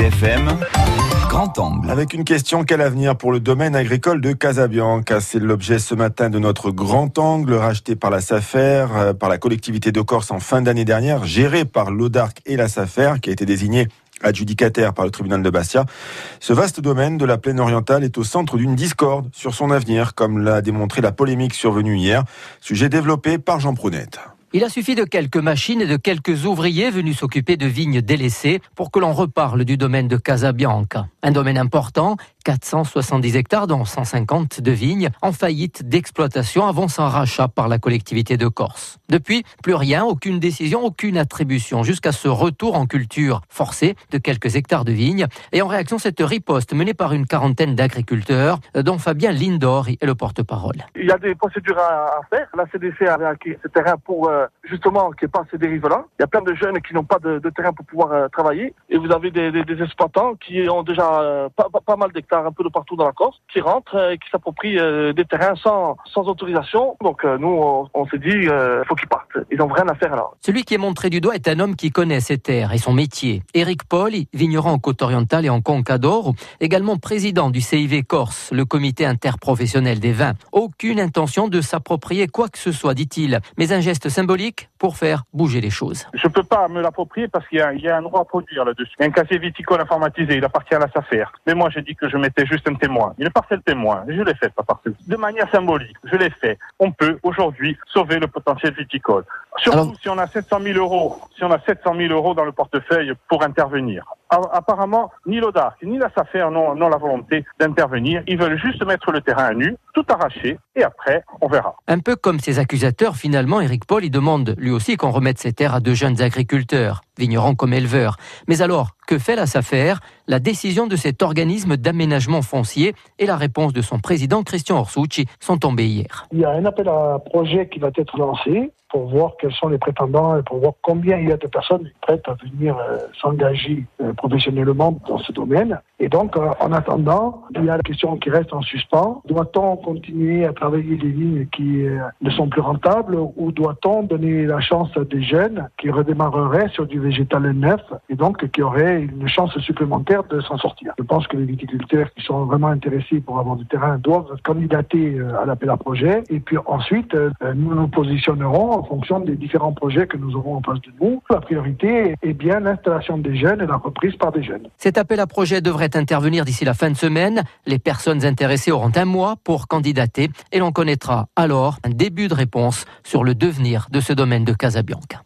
RCFM, Grand Angle. Avec une question, quel avenir pour le domaine agricole de Casabianca? C'est l'objet ce matin de notre Grand Angle, racheté par la SAFER, euh, par la collectivité de Corse en fin d'année dernière, géré par l'Audarc et la SAFER, qui a été désigné adjudicataire par le tribunal de Bastia. Ce vaste domaine de la plaine orientale est au centre d'une discorde sur son avenir, comme l'a démontré la polémique survenue hier, sujet développé par Jean Prounette. Il a suffi de quelques machines et de quelques ouvriers venus s'occuper de vignes délaissées pour que l'on reparle du domaine de Casabianca. Un domaine important, 470 hectares dont 150 de vignes, en faillite d'exploitation avant son rachat par la collectivité de Corse. Depuis, plus rien, aucune décision, aucune attribution, jusqu'à ce retour en culture forcé de quelques hectares de vignes. Et en réaction, cette riposte menée par une quarantaine d'agriculteurs, dont Fabien Lindor est le porte-parole. Il y a des procédures à, faire. La CDC a acquis ce terrain pour euh, justement qu'il n'y ait pas ces dérives-là. Il y a plein de jeunes qui n'ont pas de, terrain pour pouvoir euh, travailler. Et vous avez des, exploitants qui ont déjà euh, pas, mal d'hectares un peu de partout dans la Corse, qui rentrent et qui s'approprient des terrains sans, sans autorisation. Donc nous, on, s'est dit, il faut qu'ils partent. Ils n'ont rien à faire là. Celui qui est montré du doigt est un homme qui connaît ses terres et son métier. Éric Paul, vigneron en Côte-Orientale et en Concador, également président du CIV Corse, le comité interprofessionnel des vins. Aucune intention de s'approprier quoi que ce soit, dit-il, mais un geste symbolique pour faire bouger les choses. Je ne peux pas me l'approprier parce qu'il y, a un droit à produire là-dessus. Il un casier viticole informatisé, il appartient à la SAFER. Mais moi, j'ai dit que je mettais juste un témoin. Une parcelle témoin, je l'ai fait, pas parcelle. De manière symbolique, je l'ai fait. On peut aujourd'hui sauver le potentiel viticole. Surtout si on a 700 000 euros, si on a 700 000 euros dans le portefeuille pour intervenir. Apparemment, ni l'audace ni la SAFER n'ont la volonté d'intervenir. Ils veulent juste mettre le terrain à nu, tout arracher, et après, on verra. Un peu comme ses accusateurs, finalement, Eric Paul, il demande lui aussi qu'on remette ses terres à de jeunes agriculteurs, vignerons comme éleveurs. Mais alors, que fait la SAFER La décision de cet organisme d'aménagement foncier et la réponse de son président, Christian Orsucci, sont tombées hier. Il y a un appel à projet qui va être lancé pour voir quels sont les prétendants et pour voir combien il y a de personnes prêtes à venir euh, s'engager euh, professionnellement dans ce domaine. Et donc, euh, en attendant, il y a la question qui reste en suspens. Doit-on continuer à travailler des lignes qui ne sont plus rentables ou doit-on donner la chance à des jeunes qui redémarreraient sur du végétal neuf et donc qui auraient une chance supplémentaire de s'en sortir? Je pense que les viticulteurs qui sont vraiment intéressés pour avoir du terrain doivent candidater à l'appel à projet. Et puis ensuite, nous nous positionnerons en fonction des différents projets que nous aurons en face de nous. La priorité est bien l'installation des jeunes et la reprise par des jeunes. Cet appel à projet intervenir d'ici la fin de semaine. Les personnes intéressées auront un mois pour candidater et l'on connaîtra alors un début de réponse sur le devenir de ce domaine de Casabianca.